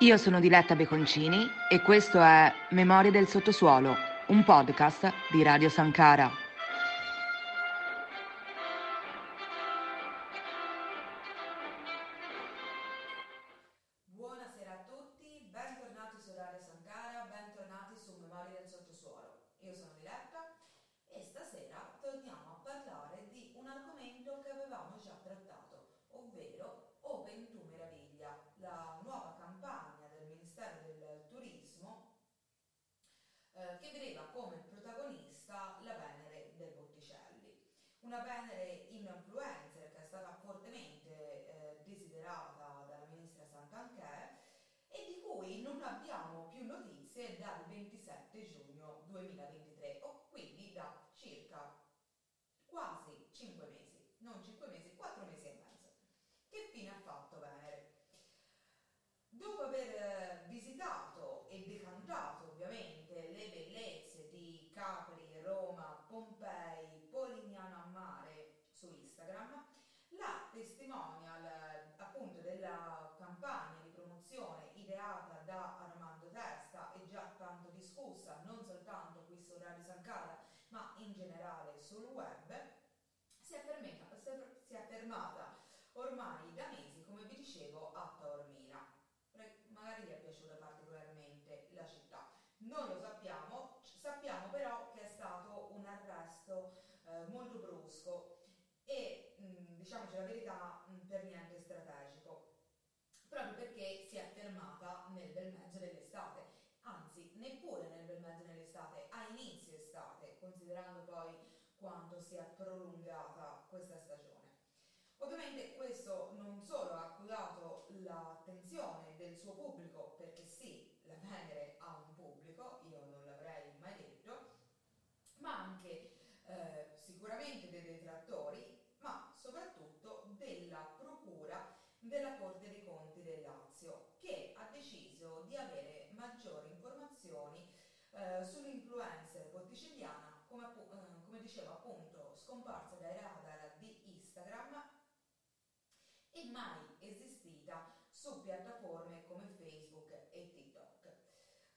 Io sono Diletta Beconcini e questo è Memorie del sottosuolo, un podcast di Radio Sankara. Una Venere influencer che è stata fortemente eh, desiderata dalla ministra Santanchè e di cui non abbiamo più notizie dal 27 giugno 2023, o quindi da circa quasi 5 mesi, non 5 mesi, 4 mesi e mezzo. Che fine ha fatto Venere? Dopo aver eh, visitato e decantato ovviamente le bellezze di Capri, Roma, Pompei, Polignano a Mare su Instagram, la testimonial eh, appunto della campagna di promozione ideata da Armando Testa e già tanto discussa non soltanto qui su Radio Sankara ma in generale sul web si è, fermata, si è fermata ormai da mesi come vi dicevo a Taormina. Magari vi è piaciuta particolarmente la città. Non lo sappiamo sappiamo però che è stato un arresto eh, molto brusco e mh, diciamoci la verità mh, per niente strategico proprio perché si è fermata nel bel mezzo dell'estate. Anzi neppure nel bel mezzo dell'estate a inizio estate considerando poi quanto si è prolungata questa stagione Ovviamente questo non solo ha accusato l'attenzione del suo pubblico, perché sì, la Venere ha un pubblico, io non l'avrei mai detto, ma anche eh, sicuramente dei detrattori, ma soprattutto della Procura della Corte dei Conti del Lazio, che ha deciso di avere maggiori informazioni eh, sull'influencer botticelliana, come, appu- eh, come dicevo appunto, scomparsa dai radar di Instagram e mai esistita su piattaforme come Facebook e TikTok.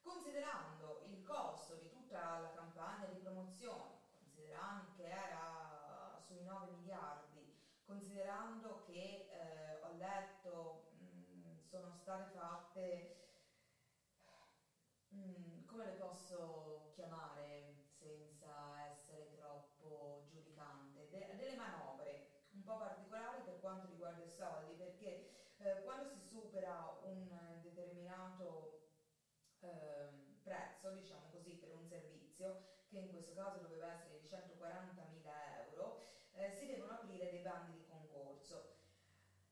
Considerando il costo di tutta la campagna di promozione, considerando che era sui 9 miliardi, considerando che eh, ho letto mh, sono state fatte mh, come le posso chiamare senza essere troppo giudicante, De- delle manovre un po' particolari per quanto riguarda i soldi, perché eh, quando si supera un determinato eh, prezzo, diciamo così, per un servizio, che in questo caso doveva essere di 140.000 euro, eh, si devono aprire dei bandi di concorso.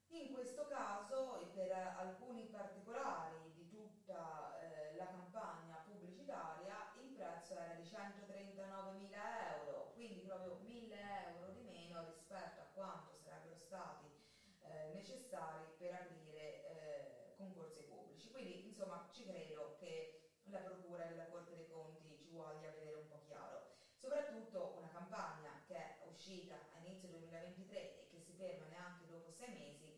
In questo caso, e per alcuni particolari di tutta eh, la campagna pubblicitaria, il prezzo era di 139.000 euro, quindi proprio 1.000 euro di meno rispetto a quanto sarebbero stati eh, necessari per aprire eh, concorsi pubblici. Quindi, insomma, ci credo che la Procura della Corte dei Conti ci voglia vedere un po' chiaro. Soprattutto una campagna che è uscita a inizio 2023 e che si ferma neanche dopo sei mesi,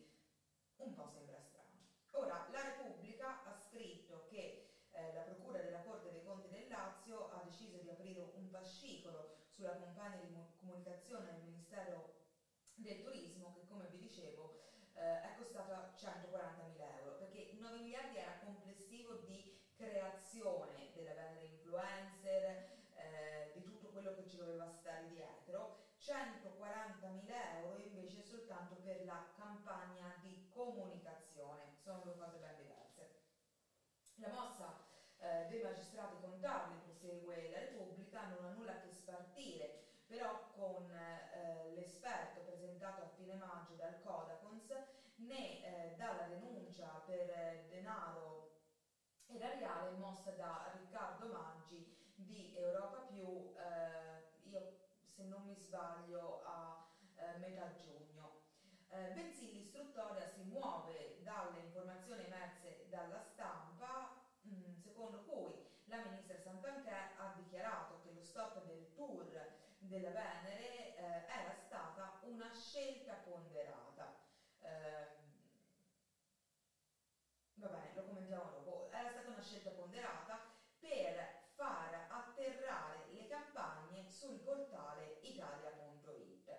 un po' sembra strano. Ora, la Repubblica ha scritto che eh, la Procura della Corte dei Conti del Lazio ha deciso di aprire un fascicolo sulla campagna di comunicazione del Ministero del Turismo della campagna di comunicazione. Sono due cose ben diverse. La mossa eh, dei magistrati contabili che segue la Repubblica non ha nulla a che spartire, però con eh, l'esperto presentato a fine maggio dal Codacons né eh, dalla denuncia per eh, denaro erariale mossa da Riccardo Maggi di Europa Più, eh, io se non mi sbaglio a eh, metà eh, bensì l'istruttoria si muove dalle informazioni emerse dalla stampa, mm, secondo cui la ministra Santanchè ha dichiarato che lo stop del tour della Venere eh, era stata una scelta ponderata. Eh, va bene, lo commentiamo dopo. Era stata una scelta ponderata per far atterrare le campagne sul portale italia.it,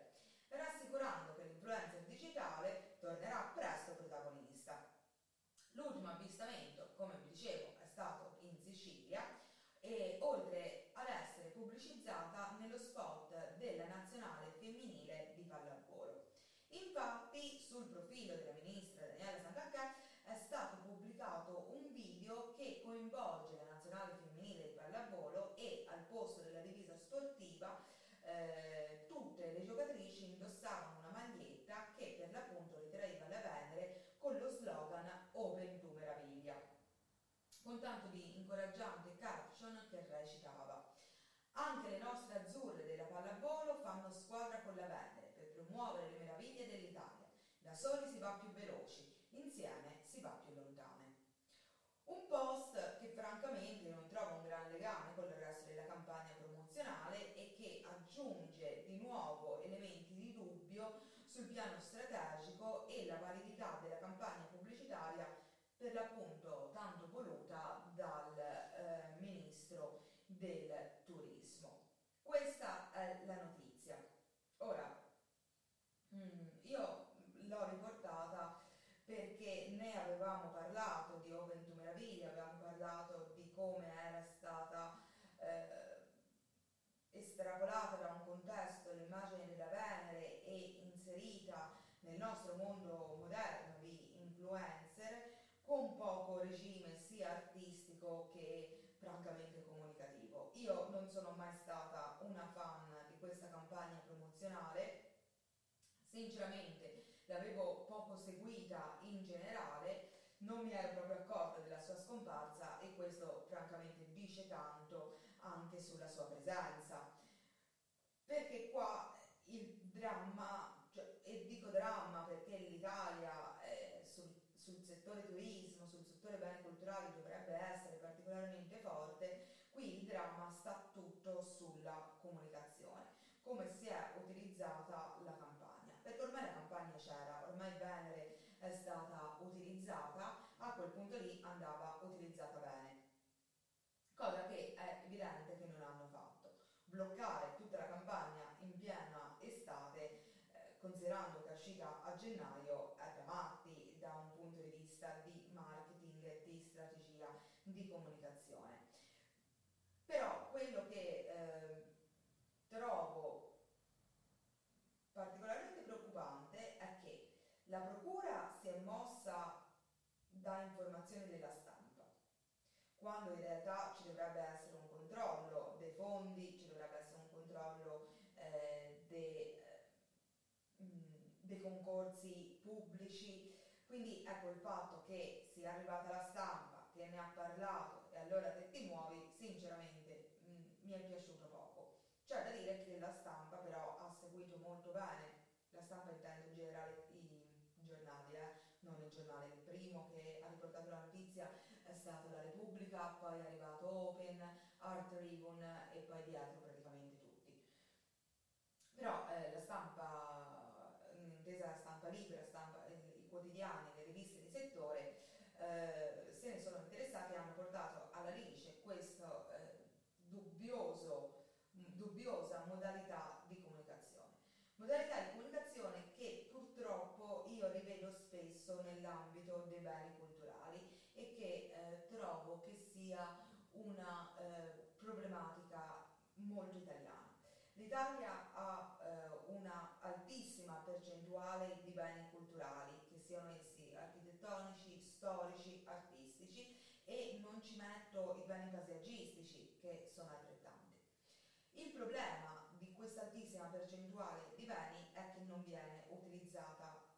rassicurando che l'influencer digitale tornerà presto protagonista. L'ultimo avvistamento, come vi dicevo, è stato in Sicilia e oltre ad essere pubblicizzata nello spot della nazionale femminile di pallavolo. Infatti sul profilo della ministra Daniela Santanchè è stato pubblicato un video che coinvolge la nazionale femminile di pallavolo e al posto della divisa sportiva eh, tutte le giocatrici indossavano una maglietta che per l'appunto ritraeva la Venere con lo slogan Open to Meraviglia, con tanto di incoraggiante caption che recitava anche le nostre azzurre della pallavolo fanno squadra con la Venere per promuovere le meraviglie dell'Italia. Da soli si va più veloci, insieme si va più lontane. Un post che francamente non trova un gran legame con il resto della campagna promozionale e che aggiunge di nuovo elementi di dubbio sul piano strategico e la validità della campagna pubblicitaria per l'appunto tanto voluta dal eh, ministro del turismo. Questa è la notizia. Ora, mm, io l'ho riportata perché ne avevamo parlato di Open to Meraviglia, avevamo parlato di come era stata eh, estrapolata da un contesto l'immagine della Venere e inserita nel nostro mondo moderno di influencer con poco regime sia artistico che francamente comunicativo. Io non sono mai stata una fan di questa campagna promozionale, sinceramente l'avevo poco seguita in generale, mi ero proprio accorta della sua scomparsa e questo francamente dice tanto anche sulla sua presenza. Perché qua il dramma, cioè, e dico dramma perché l'Italia è sul sul settore turismo, sul settore beni culturali dovrebbe essere particolarmente forte, qui il dramma sta tutto sulla comunicazione, come si è utilizzata la campagna, perché ormai la campagna c'era, ormai Venere è stata utilizzata, a quel punto lì andava utilizzata bene, cosa che è evidente che non hanno fatto. Bloccare tutta la campagna in piena estate considerando che è uscita a gennaio è da matti da un punto di vista di marketing, di strategia, di comunicazione. Però quello che eh, trovo particolarmente preoccupante è che la Procura si è mossa da informazioni della stampa, quando in realtà ci dovrebbe essere un controllo dei fondi, ci controllo eh, dei dei concorsi pubblici. Quindi ecco il fatto che sia arrivata la stampa, che ne ha parlato e allora te ti muovi, sinceramente mh, mm, mi è piaciuto poco. C'è da dire che la stampa però ha seguito molto bene, la stampa intendo in generale i giornali, eh? non il giornale, il primo che ha riportato la notizia è stato La Repubblica, poi è arrivato Open, Art Ribbon e poi dietro praticamente tutti. Però eh, la stampa intesa la stampa libera, stampa, eh, i quotidiani, le riviste di settore, eh, se ne sono interessati e hanno portato alla luce questa eh, dubbiosa modalità di comunicazione. Modalità di comunicazione che purtroppo io rivedo spesso nell'ambito dei beni culturali e che eh, trovo che sia una eh, problematica molto italiana. L'Italia ha eh, una altissima percentuale di beni culturali, che siano essi architettonici, storici, artistici e non ci metto i beni paesaggistici che sono altrettanti. Il problema di questa altissima percentuale di beni è che non viene utilizzata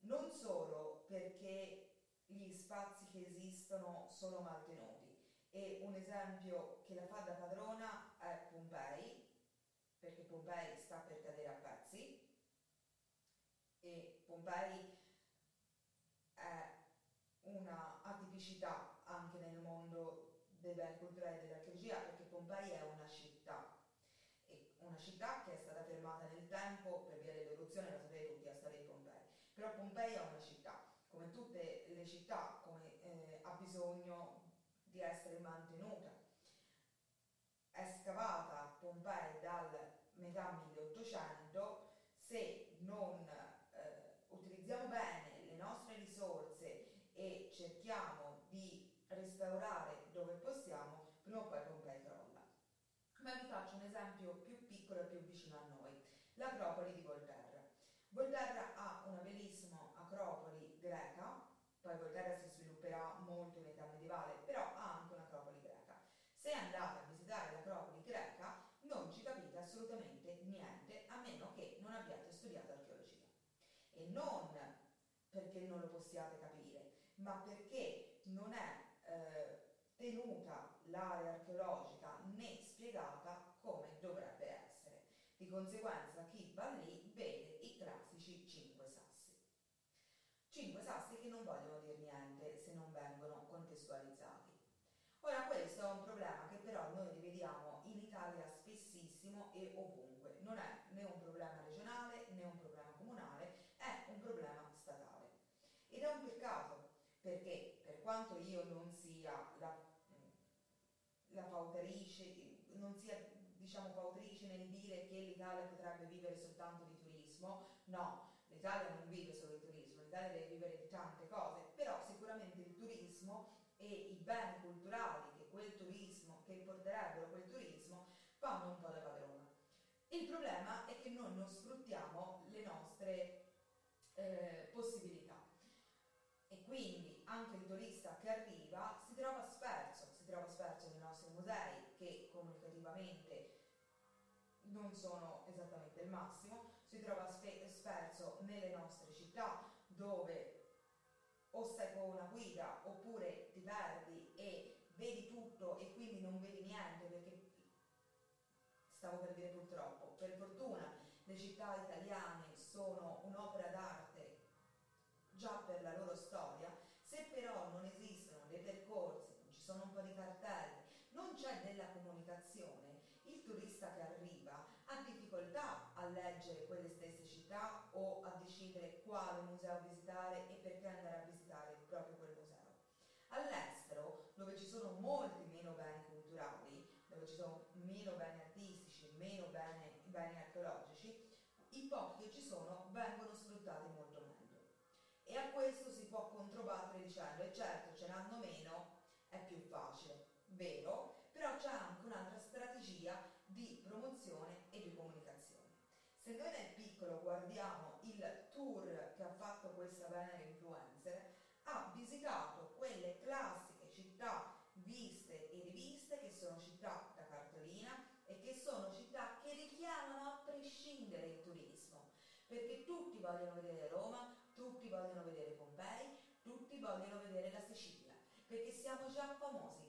non solo perché gli spazi che esistono sono maltenuti e un esempio che la fa da padrona Pompei, perché Pompei sta per cadere a pezzi e Pompei è una atipicità anche nel mondo dei beni culturali e dell'archeologia perché Pompei è una città una città che è stata fermata nel tempo per via dell'eruzione, la sapete tutti la storia di Pompei, però Pompei è una città, come tutte le città come, eh, ha bisogno di essere mantenuta. È Pompei dal metà 1800, se non eh, utilizziamo bene le nostre risorse e cerchiamo di restaurare dove possiamo, prima o poi Pompei crolla. Ma vi faccio un esempio più piccolo e più vicino a noi, l'Acropoli di Volterra. Volterra ha una bellissima acropoli greca, poi Volterra si svilupperà molto in età medievale, però ha anche un'acropoli greca. Se andate a visitare l'acropoli greca non ci capite assolutamente niente a meno che non abbiate studiato archeologia. E non perché non lo possiate capire, ma perché non è eh, tenuta l'area archeologica né spiegata come dovrebbe essere. Di conseguenza chi va lì vede i classici cinque sassi. Cinque sassi che non vogliono dire niente se non vengono contestualizzati. Ora questo è un problema che però noi rivediamo in Italia spessissimo e ovunque. Non è né un problema regionale né un problema comunale, è un problema statale. Ed è un peccato perché per quanto io non sia la, la fautrice, non sia diciamo fautrice nel dire che l'Italia potrebbe vivere soltanto di turismo, no, l'Italia non vive solo di turismo, l'Italia deve vivere di tante cose, però sicuramente il turismo e i beni culturali che quel turismo, che porterebbero quel turismo, fanno un po' da padrona. Il problema è che noi non sfruttiamo le nostre eh, anche il turista che arriva si trova sperso, si trova sperso nei nostri musei che comunicativamente non sono esattamente il massimo, si trova sperso nelle nostre città dove o stai con una guida oppure ti perdi e vedi tutto e quindi non vedi niente perché stavo per dire purtroppo, per fortuna le città italiane sono un'opera d'arte già per la loro storia, se però non esistono dei percorsi, non ci sono un po' di cartelli, non c'è della comunicazione, il turista che arriva ha difficoltà a leggere quelle stesse città o a decidere quale museo visitare e perché andare a visitare proprio quel museo. All'estero, dove ci sono molti meno beni culturali, dove ci sono meno beni artistici, meno beni, beni archeologici, i pochi che ci sono vengono sfruttati molto meglio. E a questo si può controbattere dicendo, e certo ce n'hanno meno, vero, però c'è anche un'altra strategia di promozione e di comunicazione. Se noi nel piccolo guardiamo il tour che ha fatto questa Venere Influencer, ha visitato quelle classiche città viste e riviste che sono città da cartolina e che sono città che richiamano a prescindere il turismo, perché tutti vogliono vedere Roma, tutti vogliono vedere Pompei, tutti vogliono vedere la Sicilia, perché siamo già famosi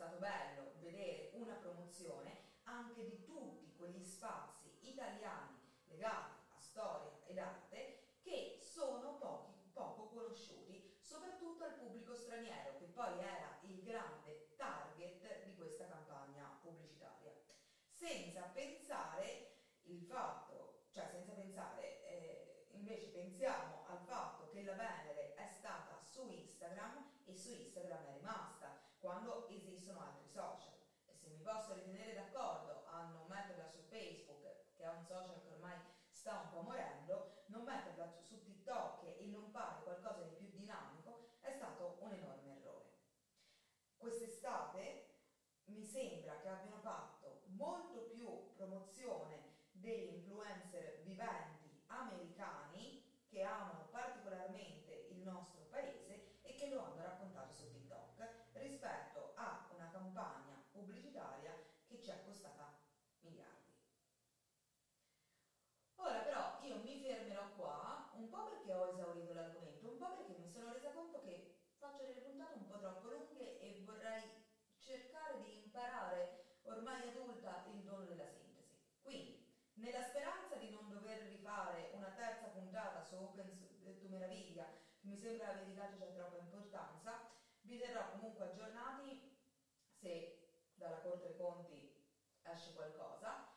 stato bello vedere una promozione anche di tutti quegli spazi italiani legati a storia ed arte che sono pochi, poco conosciuti, soprattutto al pubblico straniero, che poi era il grande target di questa campagna pubblicitaria. Senza pensare il fatto, cioè senza pensare, eh, invece pensiamo al fatto che la Venere è stata su Instagram e su Instagram è rimasta, quando esistono altri social. E se mi posso ritenere d'accordo a non metterla su Facebook, che è un social che ormai sta un po' morendo, non metterla su TikTok e non fare qualcosa di più dinamico è stato un enorme errore. Quest'estate mi sembra che abbiano fatto molto più promozione degli influencer viventi americani che amano particolarmente il nostro paese e che lo hanno raccontato su TikTok rispetto a una campagna pubblicitaria che ci è costata miliardi. Ora però io mi fermerò qua ormai adulta il dono della sintesi. Quindi, nella speranza di non dover rifare una terza puntata su Open tu meraviglia, che mi sembra aver dato già troppa importanza, vi terrò comunque aggiornati se dalla Corte dei Conti esce qualcosa.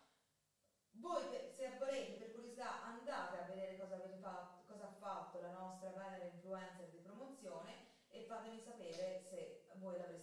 Voi se volete per curiosità andate a vedere cosa, fatto, cosa ha fatto la nostra Venere Influencer di promozione e fatemi sapere se voi l'avreste